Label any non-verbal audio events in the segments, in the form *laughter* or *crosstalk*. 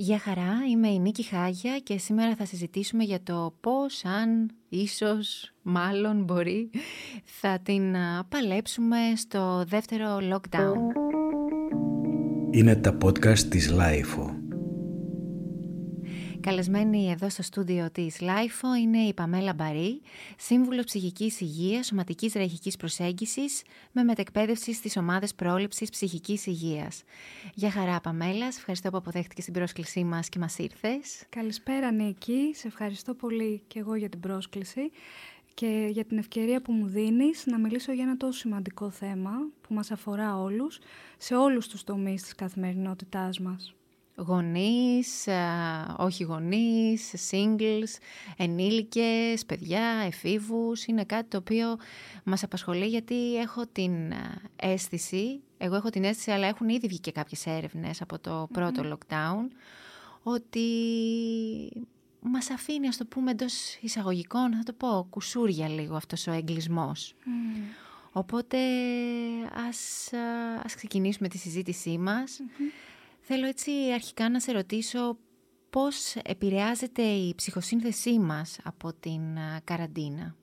Γεια χαρά, είμαι η Νίκη Χάγια και σήμερα θα συζητήσουμε για το πώς, αν, ίσως, μάλλον μπορεί, θα την παλέψουμε στο δεύτερο lockdown. Είναι τα podcast της Lifeo. Καλεσμένη εδώ στο στούντιο της ΛΑΙΦΟ είναι η Παμέλα Μπαρή, σύμβουλο ψυχικής υγείας, σωματικής ραχικής προσέγγισης με μετεκπαίδευση στις ομάδες πρόληψης ψυχικής υγείας. Γεια χαρά Παμέλα, σε ευχαριστώ που αποδέχτηκες την πρόσκλησή μας και μας ήρθες. Καλησπέρα Νίκη, σε ευχαριστώ πολύ και εγώ για την πρόσκληση και για την ευκαιρία που μου δίνεις να μιλήσω για ένα τόσο σημαντικό θέμα που μας αφορά όλους, σε όλους τους τομείς της καθημερινότητάς μας γονείς, όχι γονείς, singles, ενήλικες, παιδιά, εφήβους. Είναι κάτι το οποίο μας απασχολεί γιατί έχω την αίσθηση, εγώ έχω την αίσθηση αλλά έχουν ήδη βγει και κάποιες έρευνες από το πρώτο lockdown, ότι μας αφήνει, ας το πούμε εντός εισαγωγικών, θα το πω, κουσούρια λίγο αυτός ο εγκλισμός. Οπότε ας, ας ξεκινήσουμε τη συζήτησή μας. Θέλω έτσι αρχικά να σε ρωτήσω πώς επηρεάζεται η ψυχοσύνθεσή μας από την καραντινα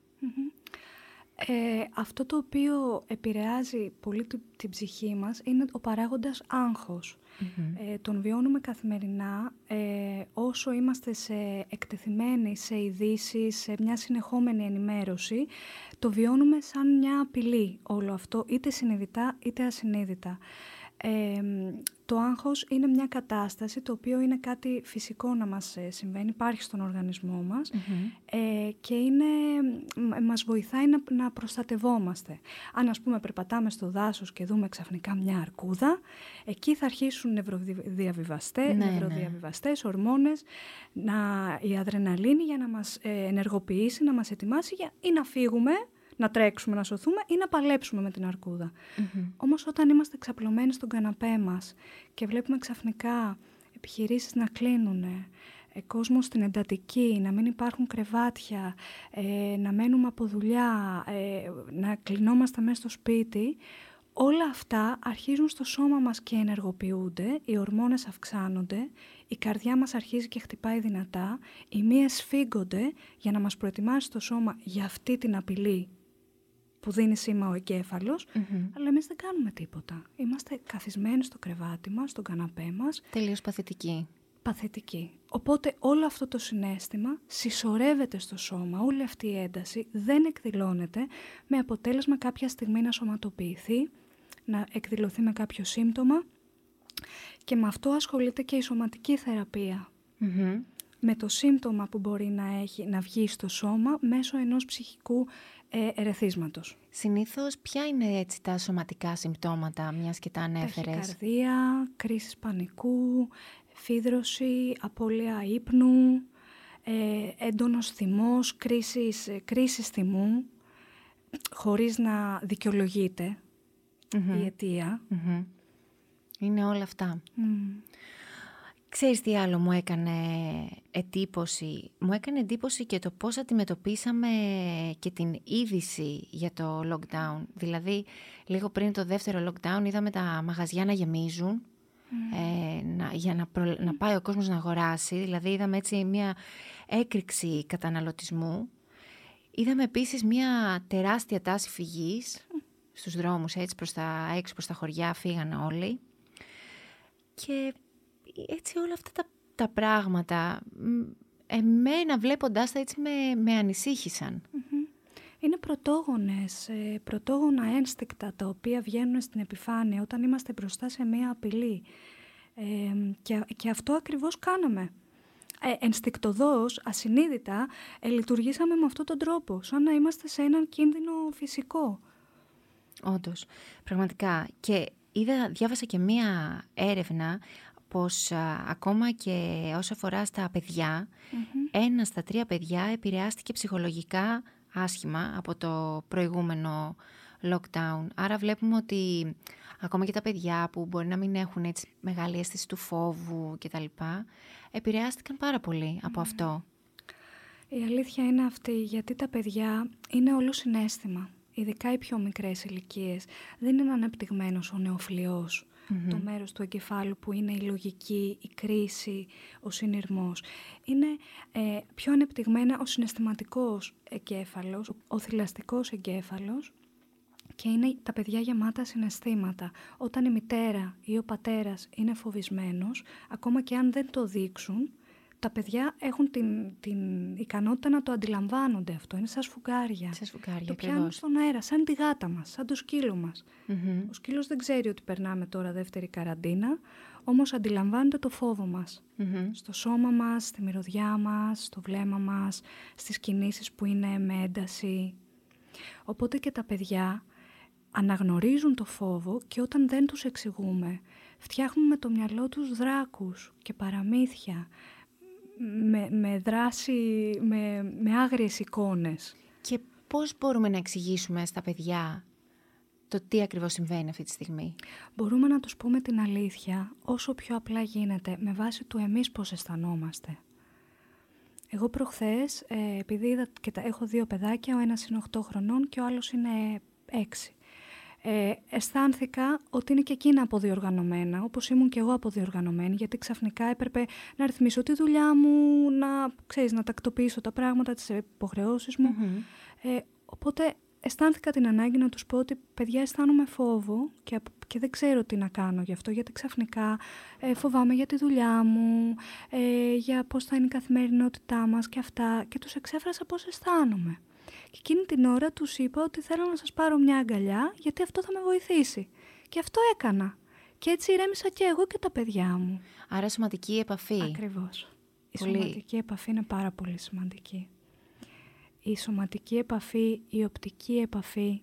ε, αυτό το οποίο επηρεάζει πολύ την, ψυχή μας είναι ο παράγοντας ε, τον βιώνουμε καθημερινά ε, όσο είμαστε σε εκτεθειμένοι σε ειδήσει, σε μια συνεχόμενη ενημέρωση. Το βιώνουμε σαν μια απειλή όλο αυτό, είτε συνειδητά είτε ασυνείδητα το άγχος είναι μια κατάσταση το οποίο είναι κάτι φυσικό να μας ε, συμβαίνει, υπάρχει στον οργανισμό μας ε, και είναι, μας βοηθάει να, να προστατευόμαστε. Αν ας πούμε περπατάμε στο δάσος και δούμε ξαφνικά μια αρκούδα, εκεί θα αρχίσουν νευροδιαβιβαστές, ναι, νευροδιαβιβαστές ορμόνες, να, η αδρεναλίνη για να μας ε, ενεργοποιήσει, να μας ετοιμάσει για, ή να φύγουμε να τρέξουμε, να σωθούμε ή να παλέψουμε με την αρκούδα. mm Όμως όταν είμαστε ξαπλωμένοι στον καναπέ μας και βλέπουμε ξαφνικά επιχειρήσεις να κλείνουν, ε, κόσμος στην εντατική, να μην υπάρχουν κρεβάτια, ε, να μένουμε από δουλειά, ε, να κλεινόμαστε μέσα στο σπίτι, όλα αυτά αρχίζουν στο σώμα μας και ενεργοποιούνται, οι ορμόνες αυξάνονται, η καρδιά μας αρχίζει και χτυπάει δυνατά, οι μύες σφίγγονται για να μας προετοιμάσει το σώμα για αυτή την απειλή που δίνει σήμα ο εγκέφαλος, αλλά εμείς δεν κάνουμε τίποτα. Είμαστε καθισμένοι στο κρεβάτι μας, στον καναπέ μας. Τελείως παθητική. Παθητική. Οπότε όλο αυτό το συνέστημα συσσωρεύεται στο σώμα, όλη αυτή η ένταση δεν εκδηλώνεται με αποτέλεσμα κάποια στιγμή να σωματοποιηθεί, να εκδηλωθεί με κάποιο σύμπτωμα και με αυτό ασχολείται και η σωματική Με το σύμπτωμα που μπορεί να, έχει, να βγει στο σώμα μέσω ενός ψυχικού ε, ερεθίσματος. Συνήθως ποια είναι έτσι τα σωματικά συμπτώματα μιας και τα ανέφερες; Ταχυκαρδία, κρίση πανικού, φίδρωση, απώλεια ύπνου, ε, έντονος θυμός, κρίσης, ε, κρίσης θυμού, χωρίς να δικαιολογειται η αιτια Είναι όλα αυτά. Ξέρεις τι άλλο μου έκανε εντύπωση; Μου έκανε εντύπωση και το πώς αντιμετωπίσαμε και την είδηση για το lockdown. Δηλαδή, λίγο πριν το δεύτερο lockdown είδαμε τα μαγαζιά να γεμίζουν ε, να, για να, να πάει ο κόσμος να αγοράσει. Δηλαδή, είδαμε έτσι μια έκρηξη καταναλωτισμού. Είδαμε επίσης μια τεράστια τάση φυγής στους δρόμους, έτσι προς τα έξω, προς τα χωριά φύγανε όλοι. Και έτσι όλα αυτά τα, τα πράγματα, εμένα βλέποντάς τα έτσι με, με ανησυχησαν Είναι πρωτόγονες, ε, πρωτόγωνα ένστικτα τα οποία βγαίνουν στην επιφάνεια όταν είμαστε μπροστά σε μία απειλή. Ε, και, και αυτό ακριβώς κάναμε. Ε, ενστικτοδός, ασυνείδητα, ε, λειτουργήσαμε με αυτόν τον τρόπο, σαν να είμαστε σε έναν κίνδυνο φυσικό. Όντως, πραγματικά. Και είδα, διάβασα και μία έρευνα πως ακόμα και όσο αφορά στα παιδια ένα στα τρία παιδιά επηρεάστηκε ψυχολογικά άσχημα από το προηγούμενο lockdown. Άρα βλέπουμε ότι ακόμα και τα παιδιά που μπορεί να μην έχουν έτσι μεγάλη αίσθηση του φόβου κτλ. επηρεάστηκαν πάρα πολύ από αυτό. Η αλήθεια είναι αυτή, γιατί τα παιδιά είναι όλο συνέστημα. Ειδικά οι πιο μικρές ηλικίες. Δεν είναι αναπτυγμένος ο νεοφλοιός το μέρος του εγκεφάλου που είναι η λογική, η κρίση, ο συνειρμός. Είναι ε, πιο ανεπτυγμένα ο συναισθηματικός εγκέφαλος, ο θηλαστικός εγκέφαλος και είναι τα παιδιά γεμάτα συναισθήματα. Όταν η μητέρα ή ο πατέρας είναι φοβισμένος, ακόμα και αν δεν το δείξουν, τα παιδιά έχουν την, την ικανότητα να το αντιλαμβάνονται αυτό. Είναι σαν σφουγγάρια. Σαν σφουγγάρια, Το πιάνουν στον αέρα, σαν τη γάτα μας, σαν το σκύλο μας. Ο σκύλος δεν ξέρει ότι περνάμε τώρα δεύτερη καραντίνα, όμως αντιλαμβάνεται το φόβο μας. Στο σώμα μας, στη μυρωδιά μας, στο βλέμμα μας, στις κινήσεις που είναι με ένταση. Οπότε και τα παιδιά αναγνωρίζουν το φόβο και όταν δεν τους εξηγούμε, φτιάχνουν με το μυαλό τους δράκους και παραμύθια, με, με δράση, με, με άγριες εικόνες. Και πώς μπορούμε να εξηγήσουμε στα παιδιά το τι ακριβώς συμβαίνει αυτή τη στιγμή; Μπορούμε να τους πούμε την αλήθεια όσο πιο απλά γίνεται με βάση του εμείς πώς αισθανόμαστε. Εγώ προχθές, ε, επειδή είδα και τα, έχω δύο παιδάκια, ο ένας είναι 8 χρονών και ο άλλος είναι 6 ε, αισθάνθηκα ότι είναι και εκείνα αποδιοργανωμένα, όπως ήμουν και εγώ αποδιοργανωμένη, γιατί ξαφνικά έπρεπε να ρυθμίσω τη δουλειά μου, να, ξέρεις, να τακτοποιήσω τα πράγματα, τις υποχρεώσεις μου. Ε, οπότε αισθάνθηκα την ανάγκη να τους πω ότι παιδιά αισθάνομαι φόβο και, και δεν ξέρω τι να κάνω γι' αυτό, γιατί ξαφνικά ε, φοβάμαι για τη δουλειά μου, ε, για πώς θα είναι η καθημερινότητά μας και αυτά και τους εξέφρασα πώς αισθάνομαι. Και εκείνη την ώρα τους είπα ότι θέλω να σας πάρω μια αγκαλιά γιατί αυτό θα με βοηθήσει. Και αυτό έκανα. Και έτσι ηρέμησα και εγώ και τα παιδιά μου. Άρα σωματική επαφή. Ακριβώς. Η σωματική επαφή είναι πάρα πολύ σημαντική. Η σωματική επαφή, η οπτική επαφή,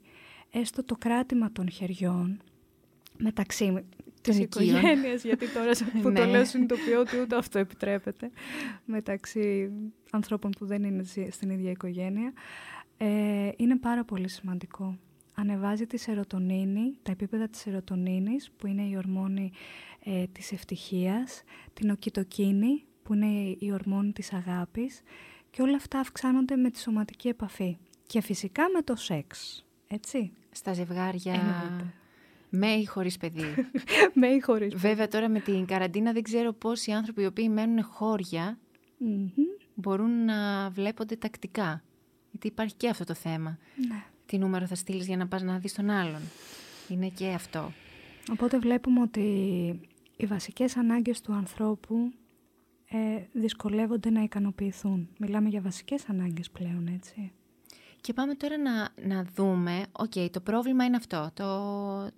έστω το κράτημα των χεριών μεταξύ της οικογένειας, γιατί τώρα *laughs* που το ναι. λέω συνειδητοποιώ ότι ούτε αυτό επιτρέπεται, μεταξύ ανθρώπων που δεν είναι στην ίδια οικογένεια, ε, είναι πάρα πολύ σημαντικό. Ανεβάζει τη σερωτονίνη, τα επίπεδα της σερωτονίνης, που είναι η ορμόνη ε, της ευτυχίας, την οκιτοκίνη, που είναι η ορμόνη της αγάπης, και όλα αυτά αυξάνονται με τη σωματική επαφή. Και φυσικά με το σεξ, έτσι. Στα ζευγάρια... Με ή χωρίς παιδί. *laughs* με ή χωρίς Βέβαια τώρα με την καραντίνα δεν ξέρω πόσοι άνθρωποι οι οποίοι μένουν μπορούν να βλέπονται τακτικά. Γιατί υπάρχει και αυτό το θέμα. Ναι. Τι νούμερο θα στείλεις για να πας να δεις τον άλλον. Είναι και αυτό. Οπότε βλέπουμε ότι οι βασικές ανάγκες του ανθρώπου ε, δυσκολεύονται να ικανοποιηθούν. Μιλάμε για βασικές ανάγκες πλέον, έτσι. Και πάμε τώρα να, να δούμε, οκ, το πρόβλημα είναι αυτό. Το,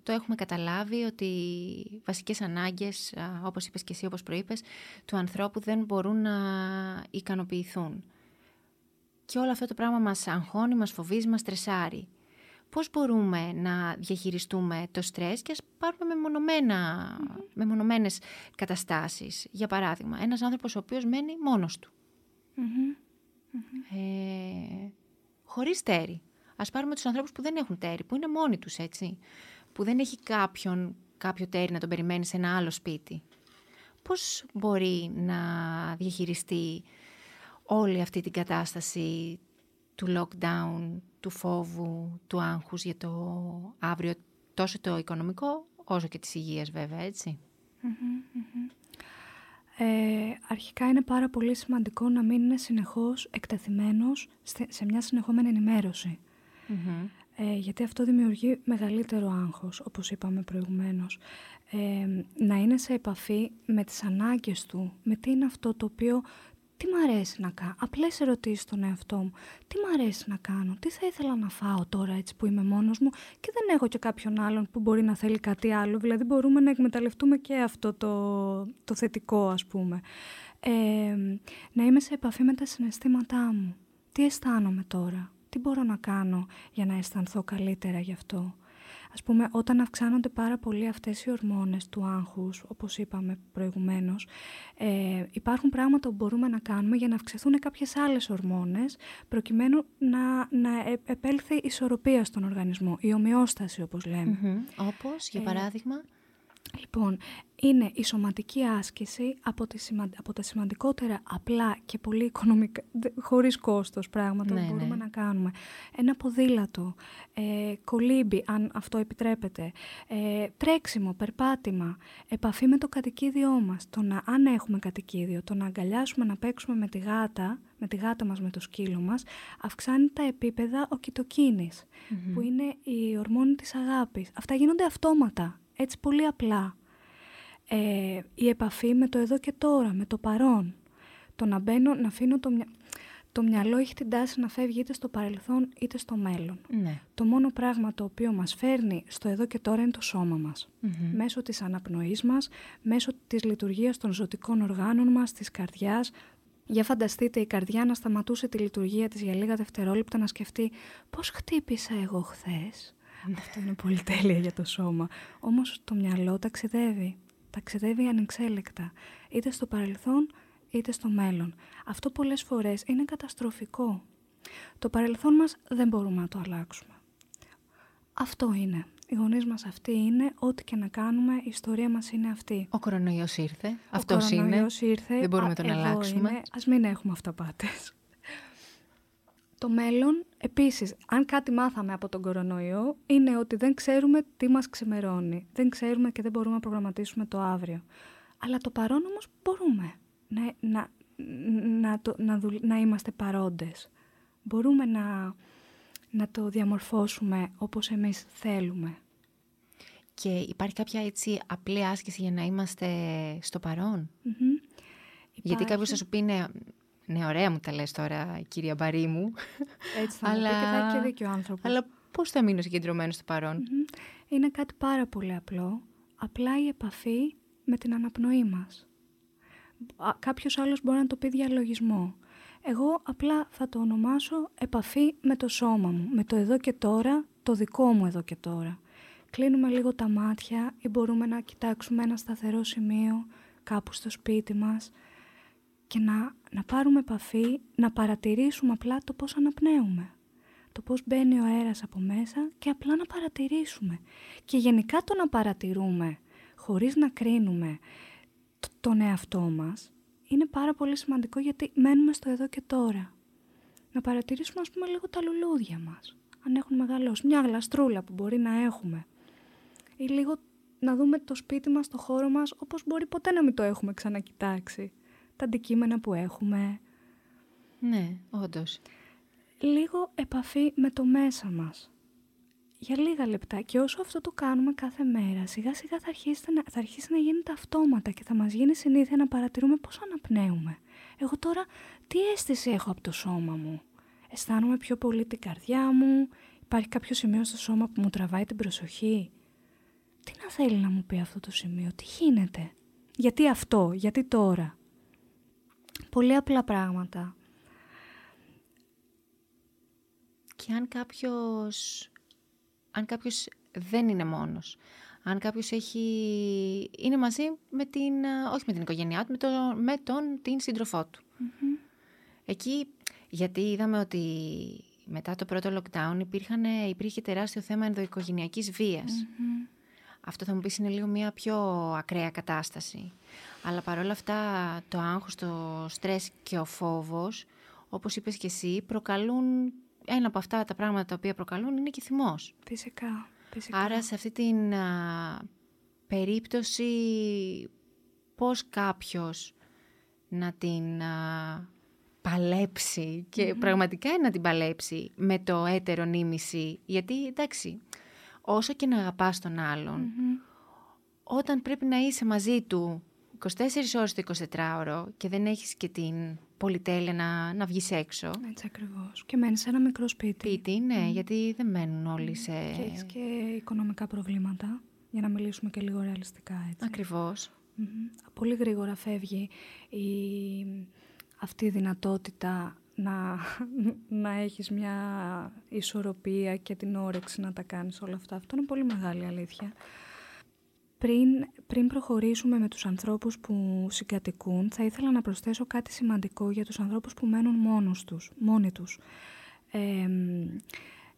το έχουμε καταλάβει ότι οι βασικές ανάγκες, όπως είπες και εσύ, όπως προείπες, του ανθρώπου δεν μπορούν να ικανοποιηθούν. Και όλο αυτό το πράγμα μας αγχώνει, μας φοβίζει, μας στρεσάρει. Πώς μπορούμε να διαχειριστούμε το στρες και ας πάρουμε μεμονωμένα, mm-hmm. μεμονωμένες καταστάσεις. Για παράδειγμα, ένας άνθρωπος ο οποίος μένει μόνος του. Ε, χωρίς τέρι. Ας πάρουμε τους ανθρώπους που δεν έχουν τέρι, που είναι μόνοι τους, έτσι. Που δεν έχει κάποιον, κάποιο τέρι να τον περιμένει σε ένα άλλο σπίτι. Πώς μπορεί να διαχειριστεί όλη αυτή την κατάσταση του lockdown, του φόβου, του άγχους για το αύριο, τόσο το οικονομικό όσο και της υγείας βέβαια, Ε, αρχικά είναι πάρα πολύ σημαντικό να μην είναι συνεχώς εκτεθειμένος σε μια συνεχόμενη Ε, γιατί αυτό δημιουργεί μεγαλύτερο άγχος, όπως είπαμε προηγουμένως. Ε, να είναι σε επαφή με τις ανάγκες του, με τι είναι αυτό το οποίο τι μ' αρέσει να κάνω. Απλές ερωτήσεις στον εαυτό μου. Τι μ' αρέσει να κάνω. Τι θα ήθελα να φάω τώρα έτσι που είμαι μόνος μου και δεν έχω και κάποιον άλλον που μπορεί να θέλει κάτι άλλο. Δηλαδή μπορούμε να εκμεταλλευτούμε και αυτό το, το θετικό ας πούμε. Ε, να είμαι σε επαφή με τα συναισθήματά μου. Τι αισθάνομαι τώρα. Τι μπορώ να κάνω για να αισθανθώ καλύτερα γι' αυτό. Ας πούμε, όταν αυξάνονται πάρα πολύ αυτές οι ορμόνες του άγχους, όπως είπαμε προηγουμένως, ε, υπάρχουν πράγματα που μπορούμε να κάνουμε για να αυξηθούν κάποιες άλλες ορμόνες, προκειμένου να, να ε, επέλθει ισορροπία στον οργανισμό, η ομοιόσταση όπως λέμε. Όπως, για ε, παράδειγμα... Λοιπόν, είναι η σωματική άσκηση από, τη από τα σημαντικότερα απλά και πολύ οικονομικά, χωρίς κόστος πράγματα που ναι, μπορούμε ναι. να κάνουμε. Ένα ποδήλατο, ε, κολύμπι, αν αυτό επιτρέπεται, ε, τρέξιμο, περπάτημα, επαφή με το κατοικίδιό μας. Το να, αν έχουμε κατοικίδιο, το να αγκαλιάσουμε, να παίξουμε με τη γάτα, με τη γάτα μας, με το σκύλο μας, αυξάνει τα επίπεδα οκιτοκίνης, που είναι η ορμόνη της αγάπης. Αυτά γίνονται αυτόματα, έτσι πολύ απλά ε, η επαφή με το εδώ και τώρα, με το παρόν. Το να μπαίνω, να αφήνω το, μυα... το μυαλό έχει την τάση να φεύγει είτε στο παρελθόν είτε στο μέλλον. Ναι. Το μόνο πράγμα το οποίο μας φέρνει στο εδώ και τώρα είναι το σώμα μας. Μέσω της αναπνοής μας, μέσω της λειτουργίας των ζωτικών οργάνων μας, της καρδιάς. Για φανταστείτε η καρδιά να σταματούσε τη λειτουργία της για λίγα δευτερόλεπτα να σκεφτεί πώς χτύπησα εγώ χθες; Αυτό είναι πολύ τέλεια για το σώμα. Όμως το μυαλό ταξιδεύει ταξιδεύει ανεξέλεκτα, είτε στο παρελθόν είτε στο μέλλον. Αυτό πολλές φορές είναι καταστροφικό. Το παρελθόν μας δεν μπορούμε να το αλλάξουμε. Αυτό είναι. Οι γονείς μας αυτοί είναι, ό,τι και να κάνουμε, η ιστορία μας είναι αυτή. Ο κορονοϊός ήρθε, Αυτός είναι, ήρθε, δεν μπορούμε να τον αλλάξουμε. Είναι. Ας μην έχουμε αυταπάτες. Το μέλλον, επίσης, αν κάτι μάθαμε από τον κορονοϊό, είναι ότι δεν ξέρουμε τι μας ξημερώνει. Δεν ξέρουμε και δεν μπορούμε να προγραμματίσουμε το αύριο. Αλλά το παρόν όμως μπορούμε να, να, να, το, να, να είμαστε παρόντες. Μπορούμε να, να το διαμορφώσουμε όπως εμείς θέλουμε. Και υπάρχει κάποια έτσι απλή άσκηση για να είμαστε στο παρόν; Γιατί κάποιος θα σου πει ναι, ναι, ωραία μου τα λες τώρα, κυρία Μπαρή μου. Έτσι θα αλλά... και θα έχει και δίκιο ο άνθρωπος. Αλλά πώς θα μείνω συγκεντρωμένο στο παρον Είναι κάτι πάρα πολύ απλό. Απλά η επαφή με την αναπνοή μας. Κάποιος άλλος μπορεί να το πει διαλογισμό. Εγώ απλά θα το ονομάσω επαφή με το σώμα μου, με το εδώ και τώρα, το δικό μου εδώ και τώρα. Κλείνουμε λίγο τα μάτια ή μπορούμε να κοιτάξουμε ένα σταθερό σημείο κάπου στο σπίτι μας και να, να πάρουμε επαφή, να παρατηρήσουμε απλά το πώς αναπνέουμε. Το πώς μπαίνει ο αέρας από μέσα και απλά να παρατηρήσουμε. Και γενικά το να παρατηρούμε χωρίς να κρίνουμε τον εαυτό μας είναι πάρα πολύ σημαντικό γιατί μένουμε στο εδώ και τώρα. Να παρατηρήσουμε ας πούμε λίγο τα λουλούδια μας. Αν έχουν μεγαλώσει, μια γλαστρούλα που μπορεί να έχουμε. Ή λίγο να δούμε το σπίτι μας, το χώρο μας, όπως μπορεί ποτέ να μην το έχουμε ξανακοιτάξει τα αντικείμενα που έχουμε. Ναι, όντως. Λίγο επαφή με το μέσα μας. Για λίγα λεπτά και όσο αυτό το κάνουμε κάθε μέρα, σιγά σιγά θα αρχίσει να, θα αρχίσει να γίνεται αυτόματα και θα μας γίνει συνήθεια να παρατηρούμε πώς αναπνέουμε. Εγώ τώρα τι αίσθηση έχω από το σώμα μου; Αισθάνομαι πιο πολύ την καρδιά μου, υπάρχει κάποιο σημείο στο σώμα που μου τραβάει την προσοχή; Τι να θέλει να μου πει αυτό το σημείο, τι γίνεται; Γιατί αυτό, γιατί τώρα; Πολύ απλά πράγματα. Και αν κάποιος, αν κάποιος δεν είναι μόνος, αν κάποιος έχει, είναι μαζί με την, όχι με την οικογένειά του, με, το, με τον, την σύντροφό του. Εκεί, γιατί είδαμε ότι μετά το πρώτο lockdown υπήρχαν, υπήρχε τεράστιο θέμα ενδοοικογενειακής Αυτό θα μου πεις είναι λίγο μια πιο ακραία κατάσταση. Αλλά παρόλα αυτά το άγχος, το στρες και ο φόβος, όπως είπες και εσύ, προκαλούν, ένα από αυτά τα πράγματα τα οποία προκαλούν είναι και θυμός. Φυσικά. φυσικά. Άρα σε αυτή την περίπτωση πώς κάποιος να την παλέψει και πραγματικά να την παλέψει με το έτερο νήμιση, γιατί εντάξει, όσο και να αγαπάς τον αλλον όταν πρέπει να είσαι μαζί του 24 ώρες το 24ωρο και δεν έχεις και την πολυτέλεια να, να βγεις έξω. Έτσι ακριβώς. Και μένεις σε ένα μικρό σπίτι. Σπίτι, ναι, γιατί δεν μένουν όλοι σε... Και έχεις και οικονομικά προβλήματα, για να μιλήσουμε και λίγο ρεαλιστικά έτσι. Ακριβώς. Πολύ γρήγορα φεύγει η... αυτή η δυνατότητα να, *laughs* να έχεις μια ισορροπία και την όρεξη να τα κάνεις όλα αυτά. Αυτό είναι πολύ μεγάλη αλήθεια. Πριν, πριν προχωρήσουμε με τους ανθρώπους που συγκατοικούν, θα ήθελα να προσθέσω κάτι σημαντικό για τους ανθρώπους που μένουν μόνος τους, μόνοι τους.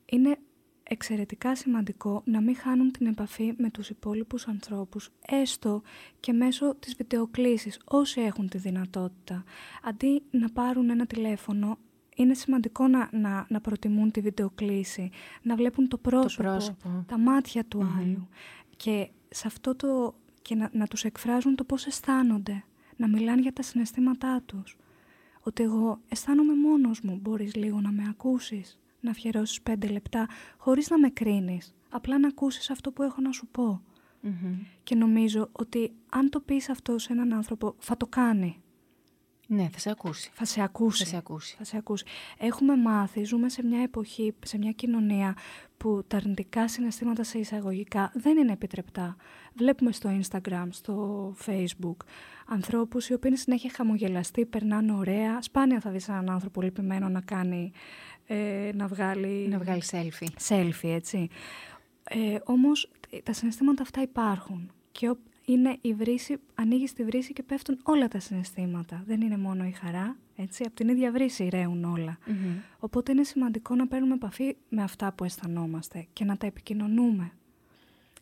είναι εξαιρετικά σημαντικό να μην χάνουν την επαφή με τους υπόλοιπους ανθρώπους, έστω και μέσω της βιντεοκλήσης, όσοι έχουν τη δυνατότητα. Αντί να πάρουν ένα τηλέφωνο, είναι σημαντικό να, να, να προτιμούν τη βιντεοκλήση, να βλέπουν το πρόσωπο, τα μάτια του άλλου και, σε αυτό το, και να, να τους εκφράζουν το πώς αισθάνονται, να μιλάνε για τα συναισθήματά τους. Ότι εγώ αισθάνομαι μόνος μου, μπορείς λίγο να με ακούσεις να αφιερώσεις πέντε λεπτά χωρίς να με κρίνεις. Απλά να ακούσεις αυτό που έχω να σου πω. Και νομίζω ότι αν το πεις αυτό σε έναν άνθρωπο θα το κάνει. Ναι, θα σε ακούσει. Θα σε ακούσει. Θα σε ακούσει. Θα σε ακούσει. Έχουμε μάθει, ζούμε σε μια εποχή, σε μια κοινωνία που τα αρνητικά συναισθήματα σε εισαγωγικά δεν είναι επιτρεπτά. Βλέπουμε στο Instagram, στο Facebook, ανθρώπους οι οποίοι είναι συνέχεια χαμογελαστοί, περνάνε ωραία. Σπάνια θα δεις έναν άνθρωπο λυπημένο να κάνει ε, να βγάλει... Να βγάλει selfie. Selfie, έτσι. Ε, όμως τα συναισθήματα αυτά υπάρχουν και είναι η βρύση, ανοίγεις τη βρύση και πέφτουν όλα τα συναισθήματα. Δεν είναι μόνο η χαρά, έτσι, από την ίδια βρύση ρέουν Οπότε είναι σημαντικό να παίρνουμε επαφή με αυτά που αισθανόμαστε και να τα επικοινωνούμε.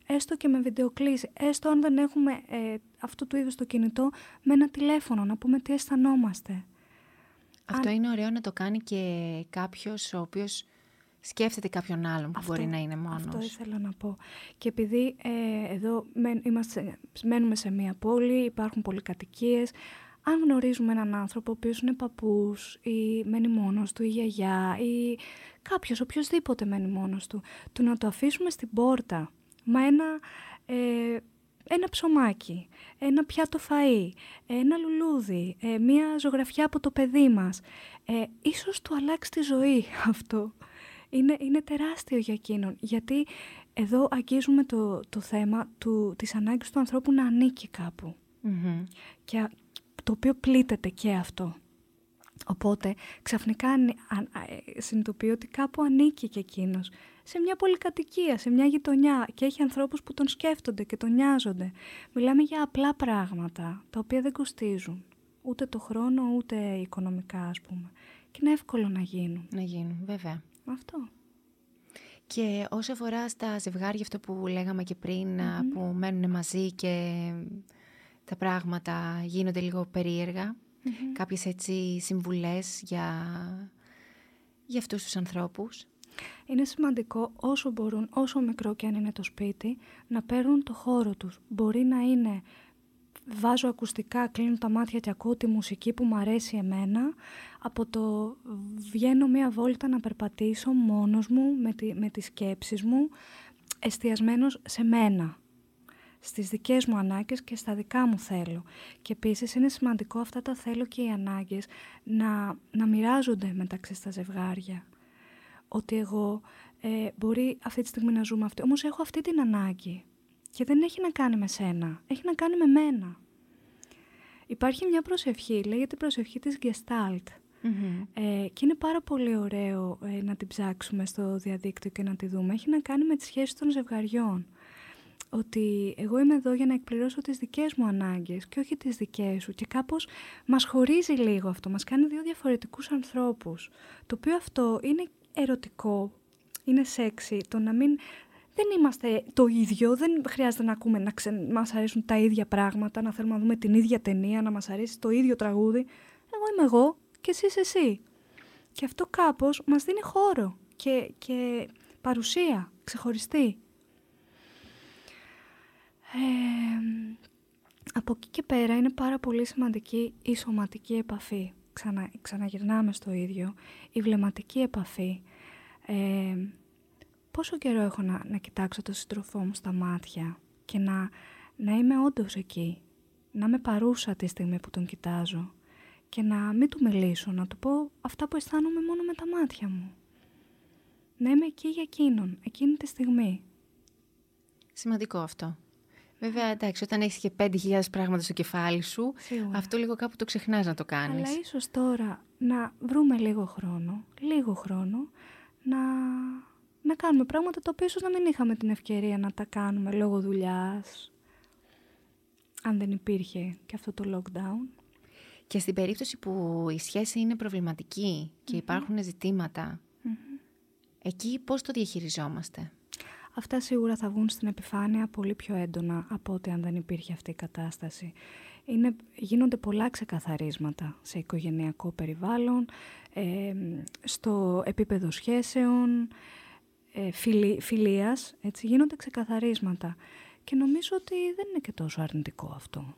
Έστω και με βιντεοκλήση, έστω αν δεν έχουμε ε, αυτού του είδους το κινητό, με ένα τηλέφωνο, να πούμε τι αισθανόμαστε. Αυτό είναι ωραίο να το κάνει και κάποιος ο οποίος σκέφτεται κάποιον άλλον που μπορεί να είναι μόνος. Αυτό ήθελα να πω. Και επειδή ε, εδώ είμαστε, μένουμε σε μία πόλη, υπάρχουν πολυκατοικίες, αν γνωρίζουμε έναν άνθρωπο ο οποίος είναι παππούς ή μένει μόνος του ή γιαγιά ή κάποιος, οποιοδήποτε μένει μόνος του, του να το αφήσουμε στην πόρτα. Μα ένα ε, ένα ψωμάκι, ένα πιάτο φαΐ, ένα λουλούδι, ε, μία ζωγραφιά από το παιδί μας. Ε, ίσως του αλλάξει τη ζωή αυτό. Είναι, είναι τεράστιο για εκείνον, γιατί εδώ αγγίζουμε το, το θέμα του, της ανάγκης του ανθρώπου να ανήκει Και το οποίο πλήττεται και αυτό. Οπότε ξαφνικά ε, συνειδητοποιεί ότι κάπου ανήκει και εκείνος σε μια πολυκατοικία, σε μια γειτονιά και έχει ανθρώπους που τον σκέφτονται και τον νοιάζονται. Μιλάμε για απλά πράγματα, τα οποία δεν κοστίζουν. Ούτε το χρόνο, ούτε οικονομικά, ας πούμε. Και είναι εύκολο να γίνουν. Να γίνουν, βέβαια. Αυτό. Και όσο αφορά στα ζευγάρια, αυτό που λέγαμε και πριν, που μένουν μαζί και τα πράγματα γίνονται λίγο περίεργα, mm-hmm. κάποιες έτσι συμβουλές για, για αυτούς τους ανθρώπους είναι σημαντικό όσο μπορούν, όσο μικρό και αν είναι το σπίτι, να παίρνουν το χώρο τους. Μπορεί να είναι βάζω ακουστικά, κλείνω τα μάτια και ακούω τη μουσική που μου αρέσει εμένα, από το βγαίνω μία βόλτα να περπατήσω μόνος μου, με, τη, με τις σκέψεις μου, εστιασμένος σε μένα, στις δικές μου ανάγκες και στα δικά μου θέλω. Και επίσης είναι σημαντικό αυτά τα θέλω και οι ανάγκες να, να μοιράζονται μεταξύ στα ζευγάρια ότι εγώ ε, μπορεί αυτή τη στιγμή να ζούμε αυτό. Όμως έχω αυτή την ανάγκη και δεν έχει να κάνει με σένα, έχει να κάνει με μένα. Υπάρχει μια προσευχή, λέγεται προσευχή της Gestalt. Ε, και είναι πάρα πολύ ωραίο ε, να την ψάξουμε στο διαδίκτυο και να τη δούμε. Έχει να κάνει με τις σχέσεις των ζευγαριών. Ότι εγώ είμαι εδώ για να εκπληρώσω τις δικές μου ανάγκες και όχι τις δικές σου. Και κάπως μας χωρίζει λίγο αυτό, μας κάνει δύο διαφορετικούς ανθρώπους. Το οποίο αυτό είναι ερωτικό, είναι σεξι, το να μην... Δεν είμαστε το ίδιο, δεν χρειάζεται να ακούμε να ξε... μας αρέσουν τα ίδια πράγματα, να θέλουμε να δούμε την ίδια ταινία, να μας αρέσει το ίδιο τραγούδι. Εγώ είμαι εγώ και εσύ είσαι εσύ. Και αυτό κάπως μας δίνει χώρο και, και παρουσία ξεχωριστή. Ε, από εκεί και πέρα είναι πάρα πολύ σημαντική η σωματική επαφή ξανα, ξαναγυρνάμε στο ίδιο, η βλεμματική επαφή. Ε, πόσο καιρό έχω να, να κοιτάξω τον σύντροφό μου στα μάτια και να, να είμαι όντως εκεί, να είμαι παρούσα τη στιγμή που τον κοιτάζω και να μην του μιλήσω, να του πω αυτά που αισθάνομαι μόνο με τα μάτια μου. Να είμαι εκεί για εκείνον, εκείνη τη στιγμή. Σημαντικό αυτό. Βέβαια, εντάξει, όταν έχεις και 5.000 πράγματα στο κεφάλι σου, αυτό λίγο κάπου το ξεχνάς να το κάνεις. Αλλά ίσως τώρα να βρούμε λίγο χρόνο, λίγο χρόνο, να, να κάνουμε πράγματα τα οποία ίσως να μην είχαμε την ευκαιρία να τα κάνουμε λόγω δουλειάς. Αν δεν υπήρχε και αυτό το lockdown. Και στην περίπτωση που η σχέση είναι προβληματική και υπάρχουν ζητήματα, Εκεί πώς το διαχειριζόμαστε; Αυτά σίγουρα θα βγουν στην επιφάνεια πολύ πιο έντονα από ότι αν δεν υπήρχε αυτή η κατάσταση. Είναι, γίνονται πολλά ξεκαθαρίσματα σε οικογενειακό περιβάλλον, ε, στο επίπεδο σχέσεων, ε, φιλίας, έτσι, γίνονται ξεκαθαρίσματα. Και νομίζω ότι δεν είναι και τόσο αρνητικό αυτό.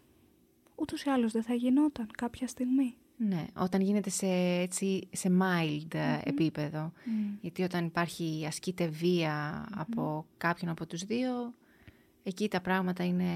Ούτως ή άλλως δεν θα γινόταν κάποια στιγμή. Ναι, όταν γίνεται σε, έτσι, σε mild επίπεδο. Γιατί όταν υπάρχει, ασκείται από κάποιον από τους δύο, εκεί τα πράγματα είναι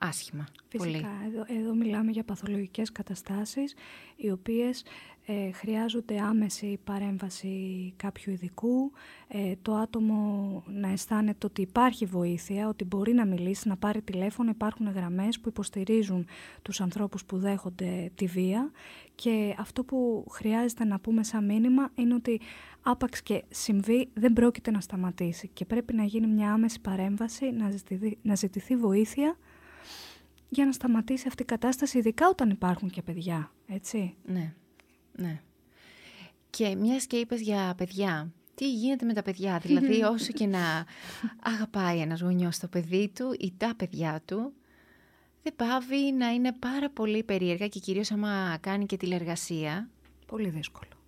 άσχημα. Φυσικά, Εδώ, εδώ μιλάμε για παθολογικές καταστάσεις, οι οποίες ε, χρειάζονται άμεση παρέμβαση κάποιου ειδικού, ε, το άτομο να αισθάνεται ότι υπάρχει βοήθεια, ότι μπορεί να μιλήσει, να πάρει τηλέφωνο, υπάρχουν γραμμές που υποστηρίζουν τους ανθρώπους που δέχονται τη βία. Και αυτό που χρειάζεται να πούμε σαν μήνυμα είναι ότι άπαξ και συμβεί δεν πρόκειται να σταματήσει. Και πρέπει να γίνει μια άμεση παρέμβαση, να ζητηθεί, να ζητηθεί βοήθεια για να σταματήσει αυτή η κατάσταση, ειδικά όταν υπάρχουν και παιδιά, έτσι. Ναι, ναι. Και μιας και είπες για παιδιά, τι γίνεται με τα παιδιά, δηλαδή *laughs* όσο και να αγαπάει ένας γονιός το παιδί του ή τα παιδιά του, δεν πάβει να είναι πάρα πολύ περίεργα και κυρίως άμα κάνει και τηλεργασία. Πολύ δύσκολο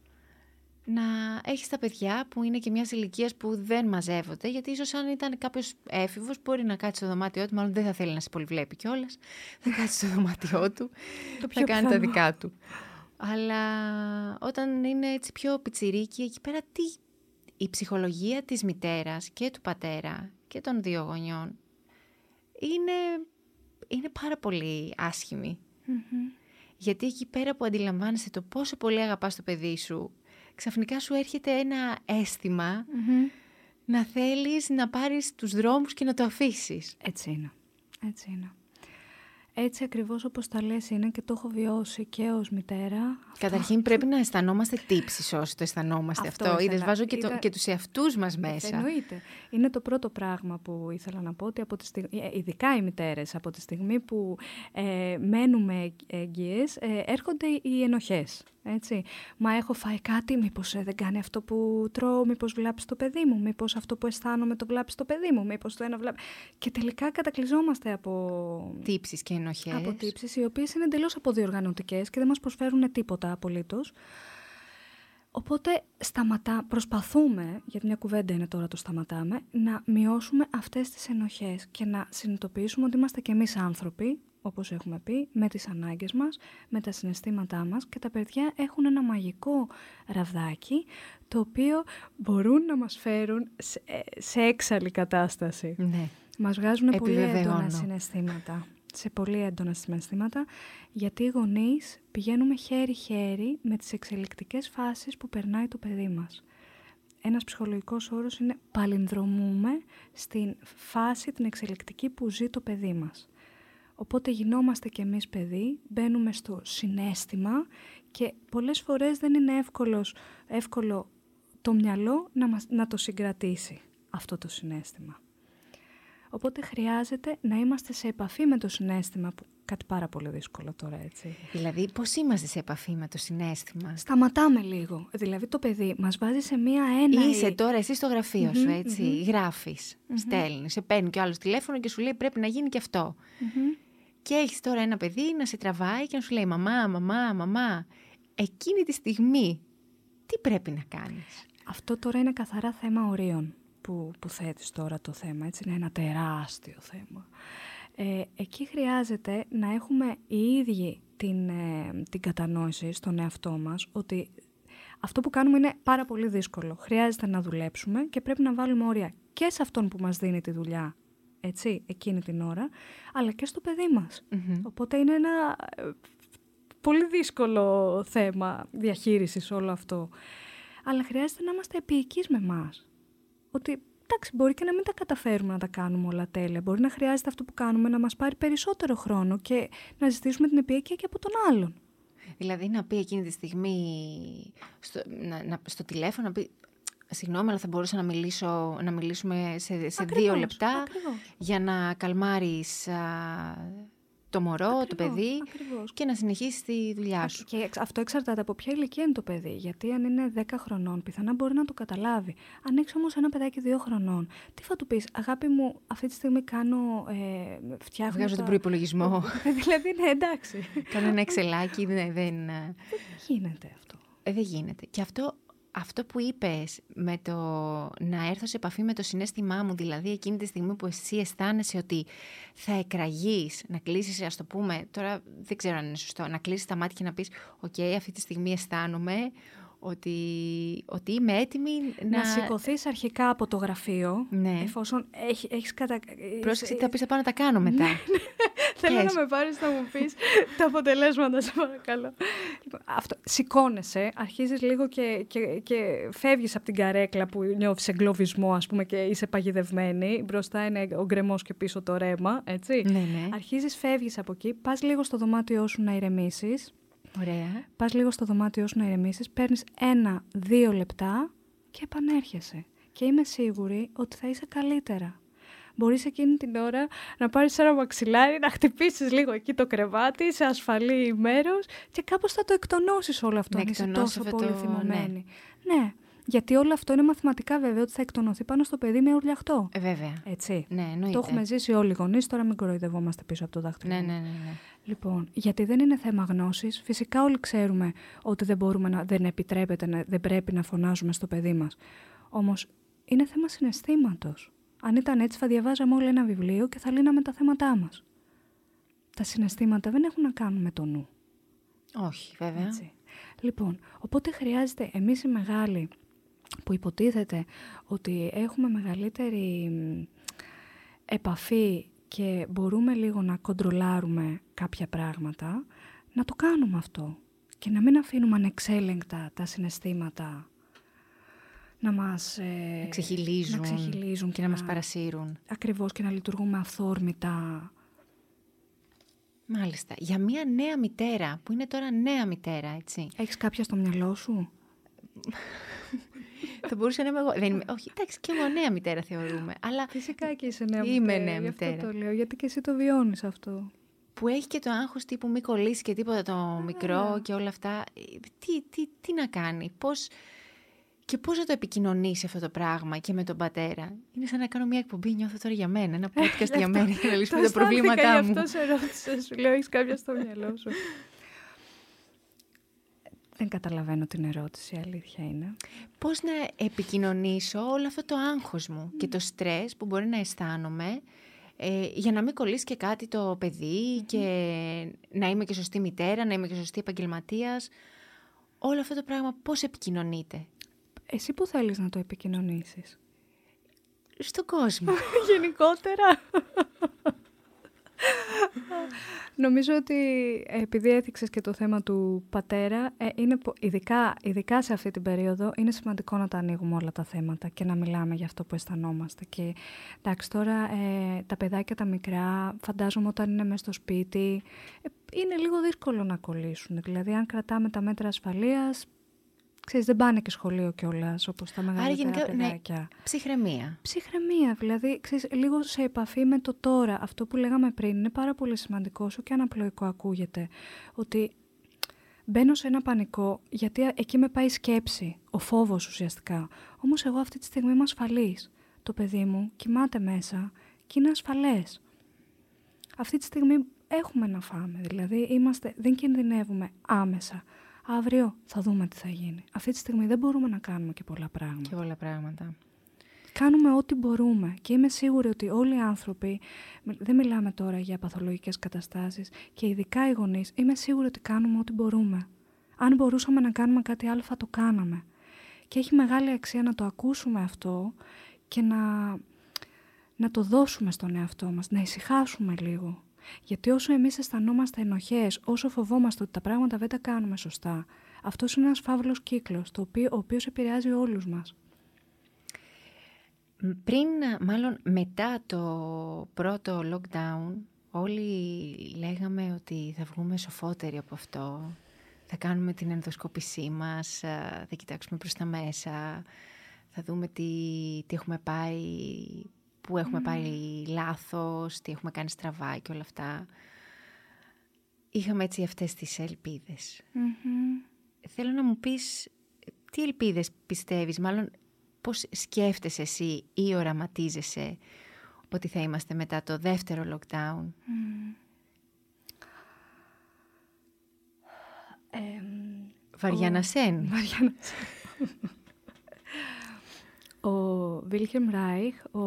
να έχεις τα παιδιά που είναι και μιας ηλικίας που δεν μαζεύονται, γιατί ίσως αν ήταν κάποιος έφηβος, μπορεί να κάτσει στο δωμάτιό του, μάλλον δεν θα θέλει να σε πολυβλέπει κιόλας. *laughs* Θα κάτσει στο δωμάτιό του, το θα κάνει τα δικά του. Αλλά όταν είναι έτσι πιο πιτσιρίκι, εκεί πέρα τι. Η ψυχολογία της μητέρας και του πατέρα και των δύο γονιών είναι, είναι πάρα πολύ Γιατί εκεί πέρα που αντιλαμβάνεσαι το πόσο πολύ αγαπάς το παιδί σου ξαφνικά σου έρχεται ένα να θέλεις να πάρεις τους δρόμους και να το αφήσεις. Έτσι είναι. Έτσι είναι. Έτσι ακριβώς όπως τα λες είναι και το έχω βιώσει και ως μητέρα. Καταρχήν πρέπει να αισθανόμαστε τύψεις όσοι το αισθανόμαστε αυτό. αυτό. Είδες, βάζω και, το, και τους εαυτούς μας μέσα. Εννοείται. Είναι το πρώτο πράγμα που ήθελα να πω ότι από τη στιγμή, ε, ειδικά οι μητέρες από τη στιγμή που ε, μένουμε έγκυες ε, έρχονται οι ενοχές. Έτσι. Μα έχω φάει κάτι, μήπως ε, δεν κάνει αυτό που τρώω, μήπως βλάψει το παιδί μου, μήπως αυτό που αισθάνομαι το βλάψει το παιδί μου, μήπως το ένα βλάψει... Και τελικά κατακλυζόμαστε από... Τύψεις και ενοχές. Από τύψεις, οι οποίες είναι εντελώς αποδιοργανωτικές και δεν μας προσφέρουν τίποτα απολύτως. Οπότε σταματά, προσπαθούμε, γιατί μια κουβέντα είναι τώρα το σταματάμε, να μειώσουμε αυτές τις ενοχές και να συνειδητοποιήσουμε ότι είμαστε κι εμείς άνθρωποι, όπως έχουμε πει, με τις ανάγκες μας, με τα συναισθήματά μας και τα παιδιά έχουν ένα μαγικό ραβδάκι το οποίο μπορούν να μας φέρουν σε, σε έξαλλη κατάσταση. Ναι. Μας βγάζουν πολύ έντονα συναισθήματα. Σε πολύ έντονα συναισθήματα, γιατί οι γονείς πηγαίνουμε χέρι-χέρι με τις εξελικτικές φάσεις που περνάει το παιδί μας. Ένας ψυχολογικός όρος είναι παλινδρομούμε στην φάση την εξελικτική που ζει το παιδί μας. Οπότε γινόμαστε κι εμείς παιδί, μπαίνουμε στο συνέστημα και πολλές φορές δεν είναι εύκολος, εύκολο το μυαλό να, μας, να το συγκρατήσει αυτό το συνέστημα. Οπότε χρειάζεται να είμαστε σε επαφή με το συνέστημα, που κάτι πάρα πολύ δύσκολο τώρα έτσι. Δηλαδή πώς είμαστε σε επαφή με το συνέστημα; Σταματάμε λίγο. Δηλαδή το παιδί μας βάζει σε μία ένα... Είσαι τώρα εσύ στο γραφείο σου έτσι, mm-hmm. γράφεις, mm-hmm. στέλνεις, σε παίρνει κι άλλος τηλέφωνο και σου λέει πρέπει να γίνει και αυτό. Και έχεις τώρα ένα παιδί να σε τραβάει και να σου λέει μαμά, μαμά, μαμά. Εκείνη τη στιγμή τι πρέπει να κάνεις; Αυτό τώρα είναι καθαρά θέμα ορίων που, που θέτεις τώρα το θέμα. Έτσι είναι ένα τεράστιο θέμα. Ε, εκεί χρειάζεται να έχουμε οι ίδιοι την, ε, την κατανόηση στον εαυτό μας ότι αυτό που κάνουμε είναι πάρα πολύ δύσκολο. Χρειάζεται να δουλέψουμε και πρέπει να βάλουμε όρια και σε αυτόν που μας δίνει τη δουλειά έτσι, εκείνη την ώρα, αλλά και στο παιδί μας. Οπότε είναι ένα ε, πολύ δύσκολο θέμα διαχείρισης όλο αυτό. Αλλά χρειάζεται να είμαστε επίοικείς με μας. Ότι εντάξει, μπορεί και να μην τα καταφέρουμε να τα κάνουμε όλα τέλεια. Μπορεί να χρειάζεται αυτό που κάνουμε να μας πάρει περισσότερο χρόνο και να ζητήσουμε την επίοικια και από τον άλλον. Δηλαδή να πει εκείνη τη στιγμή στο, να, στο τηλέφωνο, να πει Συγγνώμη, αλλά θα μπορούσα να, μιλήσω, να μιλήσουμε σε, σε δύο λεπτά για να καλμάρεις το μωρό, Ακριβώς, το παιδί ακριβώς. και να συνεχίσει τη δουλειά σου. Και εξ- αυτό εξαρτάται από ποια ηλικία είναι το παιδί. Γιατί αν είναι 10 χρονών, πιθανά μπορεί να το καταλάβει. Αν έχεις όμως ένα παιδάκι 2 χρονών, τι θα του πεις, Αγάπη μου, αυτή τη στιγμή κάνω. Ε, φτιάχνω. Βγάζω τα- τον προπολογισμό. *laughs* δηλαδή, ναι, εντάξει. Κάνω ένα εξελάκι, δεν, δεν, ε, Δεν γίνεται αυτό. ε, δεν γίνεται. Και αυτό, αυτό που είπες με το να έρθω σε επαφή με το συνέστημά μου, δηλαδή εκείνη τη στιγμή που εσύ αισθάνεσαι ότι θα εκραγείς, να κλείσεις, ας το πούμε, τώρα δεν ξέρω αν είναι σωστό, να κλείσεις τα μάτια και να πεις «ΟΚ, αυτή τη στιγμή αισθάνομαι ότι, ότι είμαι έτοιμη να...» Να, σηκωθείς αρχικά από το γραφείο, Ναι. εφόσον έχει, έχεις κατα... Πρόσεξε, θα πεις «Θα πάω να τα κάνω μετά». Θέλω Πες. να με πάρεις να μου πεις τα αποτελέσματα, σε παρακαλώ. Λοιπόν, αυτό, σηκώνεσαι, αρχίζεις λίγο και, και, και φεύγεις από την καρέκλα που νιώθεις εγκλωβισμό, ας πούμε, και είσαι παγιδευμένη. Μπροστά είναι ο γκρεμός και πίσω το ρέμα, έτσι. ναι, ναι. Αρχίζεις, φεύγεις από εκεί, πας λίγο στο δωμάτιό σου να ηρεμήσεις. Ωραία. Πας λίγο στο δωμάτιό σου να ηρεμήσεις, παίρνεις ένα-δύο λεπτά και επανέρχεσαι. Και είμαι σίγουρη ότι θα είσαι καλύτερα. Μπορείς εκείνη την ώρα να πάρεις ένα μαξιλάρι, να χτυπήσεις λίγο εκεί το κρεβάτι, σε ασφαλή μέρος και κάπως θα το εκτονώσεις όλο αυτό, Να αν είσαι εκτονώσεις τόσο αυτό πολύ το- θυμωμένη. Ναι. γιατί όλο αυτό είναι μαθηματικά βέβαιο ότι θα εκτονωθεί πάνω στο παιδί με ουρλιαχτό. Ε, βέβαια. Έτσι. Ναι, εννοείται. Το έχουμε ζήσει όλοι οι γονείς, τώρα μην κοροϊδευόμαστε πίσω από το δάχτυλο. Ναι, μας. ναι, ναι. ναι. Λοιπόν, γιατί δεν είναι θέμα γνώσης. Φυσικά όλοι ξέρουμε ότι δεν, μπορούμε να, δεν επιτρέπεται, να, δεν πρέπει να φωνάζουμε στο παιδί μας. Όμως είναι θέμα συναισθήματος. Αν ήταν έτσι θα διαβάζαμε όλοι ένα βιβλίο και θα λύναμε τα θέματά μας. Τα συναισθήματα δεν έχουν να κάνουν με το νου. Όχι, βέβαια. Έτσι. Λοιπόν, οπότε χρειάζεται εμείς οι μεγάλοι που υποτίθεται ότι έχουμε μεγαλύτερη μ, επαφή και μπορούμε λίγο να κοντρολάρουμε κάποια πράγματα, να το κάνουμε αυτό και να μην αφήνουμε ανεξέλεγκτα τα συναισθήματα να μας... ε, Να ξεχυλίζουν, να ξεχυλίζουν και να μας παρασύρουν. Ακριβώς και να λειτουργούμε αυθόρμητα. Μάλιστα. Για μια νέα μητέρα, που είναι τώρα νέα μητέρα, έτσι. Έχεις κάποια στο μυαλό σου; *laughs* Θα μπορούσα να είμαι εγώ. Δεν είμαι... Όχι, εντάξει, και εγώ νέα μητέρα θεωρούμε. Αλλά Φυσικά και είσαι νέα Είμαι μητέρα. νέα γι' αυτό μητέρα. το λέω, γιατί και εσύ το βιώνεις αυτό; που έχει και το άγχος τύπου μη κολλήσει και τίποτα το μικρό και όλα αυτά. Ε, Τι, τι, τι να κάνει, πώς... Και πώς να το επικοινωνήσει αυτό το πράγμα και με τον πατέρα; Είναι σαν να κάνω μια εκπομπή, νιώθω τώρα για μένα, ένα podcast για μένα, για να λύσουμε τα προβλήματά μου. Γι' αυτό σε ρώτησα, σου λέω, έχεις κάποια στο μυαλό σου; Δεν καταλαβαίνω την ερώτηση, η αλήθεια είναι. Πώς να επικοινωνήσω όλο αυτό το άγχος μου και το στρες που μπορεί να αισθάνομαι ε, για να μην κολλήσει και κάτι το παιδί και να είμαι και σωστή μητέρα, να είμαι και σωστή επαγγελματίας. Όλο αυτό το πράγμα πώς επικοινωνείται Εσύ που θέλεις να το επικοινωνήσεις; στον κόσμο. *laughs* Γενικότερα. Νομίζω ότι ε, επειδή έθιξες και το θέμα του πατέρα, ε, είναι, πο- ειδικά, ειδικά σε αυτή την περίοδο, είναι σημαντικό να τα ανοίγουμε όλα τα θέματα και να μιλάμε για αυτό που αισθανόμαστε. Και εντάξει, τώρα ε, τα παιδάκια τα μικρά, φαντάζομαι όταν είναι μέσα στο σπίτι, ε, είναι λίγο δύσκολο να κολλήσουν. Δηλαδή, αν κρατάμε τα μέτρα ασφαλείας, ξέρεις, δεν πάνε και σχολείο κιόλας όπως τα μεγαλύτερα γενικά, ναι. παιδάκια. Ψυχραιμία. Ψυχραιμία, δηλαδή, ξέρεις, λίγο σε επαφή με το τώρα. Αυτό που λέγαμε πριν είναι πάρα πολύ σημαντικό, όσο και αν απλοϊκό ακούγεται. Ότι μπαίνω σε ένα πανικό, γιατί εκεί με πάει η σκέψη, ο φόβος ουσιαστικά. Όμως εγώ αυτή τη στιγμή είμαι ασφαλής. Το παιδί μου κοιμάται μέσα και είναι ασφαλές. Αυτή τη στιγμή έχουμε να φάμε, δηλαδή είμαστε, δεν κινδυνεύουμε άμεσα. Αύριο θα δούμε τι θα γίνει. Αυτή τη στιγμή δεν μπορούμε να κάνουμε και πολλά πράγματα Και πολλά πράγματα. κάνουμε ό,τι μπορούμε και είμαι σίγουρη ότι όλοι οι άνθρωποι, μι- δεν μιλάμε τώρα για παθολογικές καταστάσεις και ειδικά οι γονείς, είμαι σίγουρη ότι κάνουμε ό,τι μπορούμε. Αν μπορούσαμε να κάνουμε κάτι άλλο θα το κάναμε. Και έχει μεγάλη αξία να το ακούσουμε αυτό και να, να το δώσουμε στον εαυτό μας, να ησυχάσουμε λίγο. Γιατί όσο εμείς αισθανόμαστε ενοχές, όσο φοβόμαστε ότι τα πράγματα δεν τα κάνουμε σωστά, αυτός είναι ένας φαύλος κύκλος, το οποίο, ο οποίος επηρεάζει όλους μας. Μ, Πριν, μάλλον μετά το πρώτο lockdown, όλοι λέγαμε ότι θα βγούμε σοφότεροι από αυτό. Θα κάνουμε την ενδοσκόπησή μας, α, θα κοιτάξουμε προς τα μέσα, θα δούμε τι, τι έχουμε πάει, πού έχουμε πάει λάθος, τι έχουμε κάνει στραβά και όλα αυτά. είχαμε έτσι αυτές τις ελπιδες Θέλω να μου πεις τι ελπίδες πιστεύεις, μάλλον πώς σκέφτεσαι εσύ ή οραματίζεσαι ότι θα είμαστε μετά το δεύτερο lockdown; Mm. Βαριάννα Σεν. Ο *laughs* Βίλχεμ Ράιχ ο...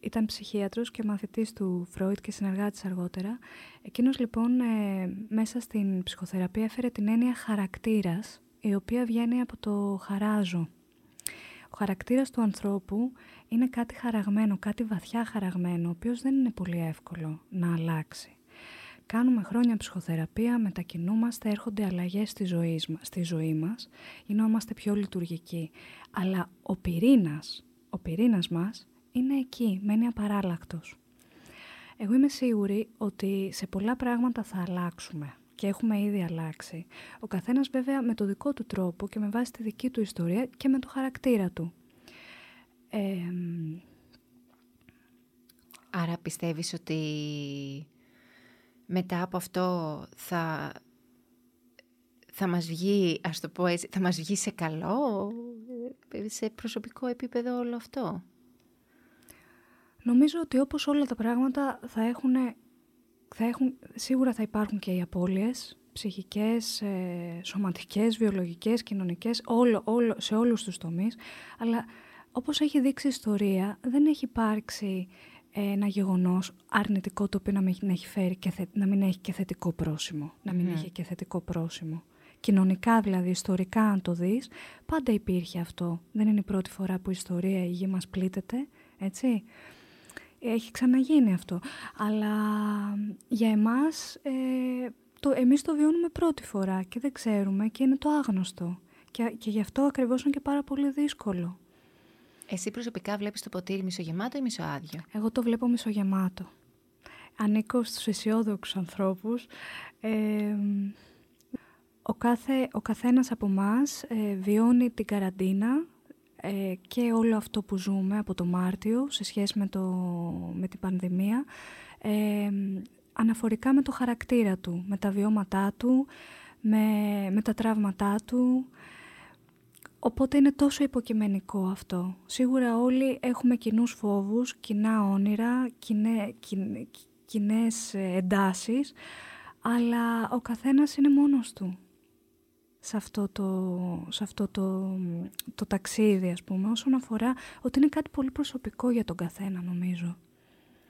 ήταν ψυχίατρος και μαθητής του Φρόιτ και συνεργάτης αργότερα. Εκείνος λοιπόν ε, μέσα στην ψυχοθεραπεία έφερε την έννοια χαρακτήρας, η οποία βγαίνει από το χαράζω. Ο χαρακτήρας του ανθρώπου είναι κάτι χαραγμένο, κάτι βαθιά χαραγμένο, ο οποίος δεν είναι πολύ εύκολο να αλλάξει. Κάνουμε χρόνια ψυχοθεραπεία, μετακινούμαστε, έρχονται αλλαγές στη ζωής, στη ζωή μας, γινόμαστε πιο λειτουργικοί. Αλλά ο πυρήνας, ο πυρήνας μας είναι εκεί, μένει απαράλλακτος. Εγώ είμαι σίγουρη ότι σε πολλά πράγματα θα αλλάξουμε και έχουμε ήδη αλλάξει. Ο καθένας βέβαια με το δικό του τρόπο και με βάση τη δική του ιστορία και με το χαρακτήρα του. Άρα πιστεύεις ότι μετά από αυτό θα, θα μας βγει, ας το πω έτσι, θα μας βγει σε καλό, σε προσωπικό επίπεδο όλο αυτό; Νομίζω ότι όπως όλα τα πράγματα θα έχουν, θα έχουν σίγουρα θα υπάρχουν και οι απώλειες, ψυχικές, ε, σωματικές, βιολογικές, κοινωνικές, όλο, όλο, σε όλους τους τομείς, αλλά όπως έχει δείξει η ιστορία, δεν έχει υπάρξει ένα γεγονός αρνητικό το οποίο να μην έχει, φέρει και να μην έχει και θετικό πρόσημο. Να μην έχει και θετικό πρόσημο. Κοινωνικά δηλαδή, ιστορικά αν το δεις, πάντα υπήρχε αυτό. Δεν είναι η πρώτη φορά που η ιστορία η γη μας πλήττεται, έτσι. Έχει ξαναγίνει αυτό. Αλλά για εμάς, ε, το, εμείς το βιώνουμε πρώτη φορά και δεν ξέρουμε και είναι το άγνωστο. Και, και γι' αυτό ακριβώς είναι και πάρα πολύ δύσκολο. Εσύ προσωπικά βλέπεις το ποτήρι μισογεμάτο ή μισοάδιο; Εγώ το βλέπω μισογεμάτο. Ανήκω στους αισιόδοξους ανθρώπους. Ε, ο, κάθε, ο καθένας από μας ε, βιώνει την καραντίνα ε, και όλο αυτό που ζούμε από το Μάρτιο σε σχέση με, το, με την πανδημία ε, αναφορικά με το χαρακτήρα του, με τα βιώματά του, με, με τα τραύματά του, Οπότε είναι τόσο υποκειμενικό αυτό. Σίγουρα όλοι έχουμε κοινούς φόβους, κοινά όνειρα, κοινέ, κοινές εντάσεις, αλλά ο καθένας είναι μόνος του σε αυτό το, σε αυτό το, το ταξίδι, ας πούμε, όσον αφορά ότι είναι κάτι πολύ προσωπικό για τον καθένα, νομίζω.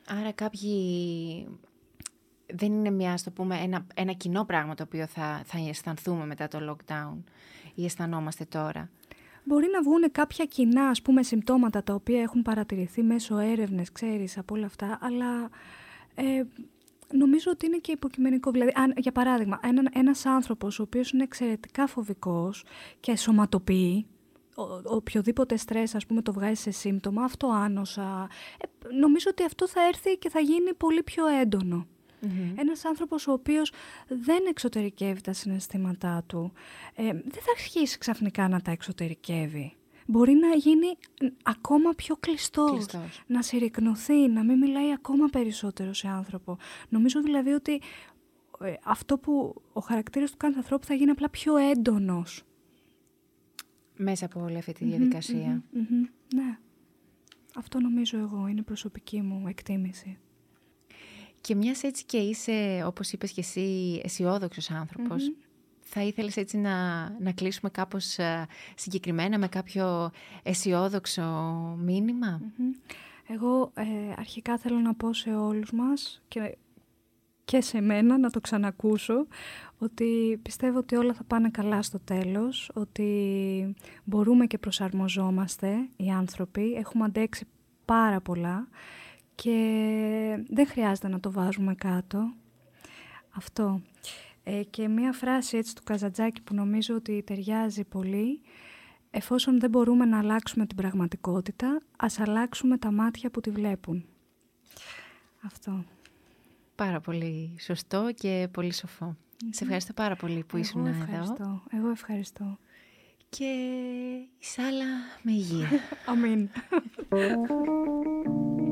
Άρα κάποιοι δεν είναι μια, το πούμε, ένα, ένα κοινό πράγμα το οποίο θα, θα αισθανθούμε μετά το lockdown ή αισθανόμαστε τώρα. Μπορεί να βγουν κάποια κοινά, ας πούμε, συμπτώματα τα οποία έχουν παρατηρηθεί μέσω έρευνες, ξέρεις, από όλα αυτά, αλλά ε, νομίζω ότι είναι και υποκειμενικό. Δηλαδή, αν, για παράδειγμα, ένα, ένας άνθρωπος ο οποίος είναι εξαιρετικά φοβικός και σωματοποιεί, ο, οποιοδήποτε στρες ας πούμε το βγάζει σε σύμπτωμα, αυτό άνοσα, ε, νομίζω ότι αυτό θα έρθει και θα γίνει πολύ πιο έντονο. Mm-hmm. Ένας άνθρωπος ο οποίος δεν εξωτερικεύει τα συναισθήματά του, ε, δεν θα αρχίσει ξαφνικά να τα εξωτερικεύει. Μπορεί να γίνει ακόμα πιο κλειστός, κλειστός. να συρρυκνωθεί, να μην μιλάει ακόμα περισσότερο σε άνθρωπο. Νομίζω δηλαδή ότι ε, αυτό που ο χαρακτήρας του κάθε ανθρώπου θα γίνει απλά πιο έντονος. Μέσα από όλη αυτή τη διαδικασια Ναι. Αυτό νομίζω εγώ, είναι προσωπική μου εκτίμηση. Και μιας έτσι και είσαι, όπως είπες και εσύ, αισιόδοξος θα ήθελες έτσι να, να κλείσουμε κάπως ε, συγκεκριμένα με κάποιο αισιόδοξο Εγώ ε, αρχικά θέλω να πω σε όλους μας και, και σε μένα να το ξανακούσω ότι πιστεύω ότι όλα θα πάνε καλά στο τέλος, ότι μπορούμε και προσαρμοζόμαστε οι άνθρωποι, έχουμε αντέξει πάρα πολλά και δεν χρειάζεται να το βάζουμε κάτω. Αυτό. Ε, και μία φράση έτσι του Καζατζάκη που νομίζω ότι ταιριάζει πολύ εφόσον δεν μπορούμε να αλλάξουμε την πραγματικότητα, ας αλλάξουμε τα μάτια που τη βλέπουν. Αυτό. Πάρα πολύ σωστό και πολύ Σε ευχαριστώ πάρα πολύ που ήσουν εδώ. Εγώ ευχαριστώ. Και εις άλλα με υγεία. *laughs* Αμήν. *laughs*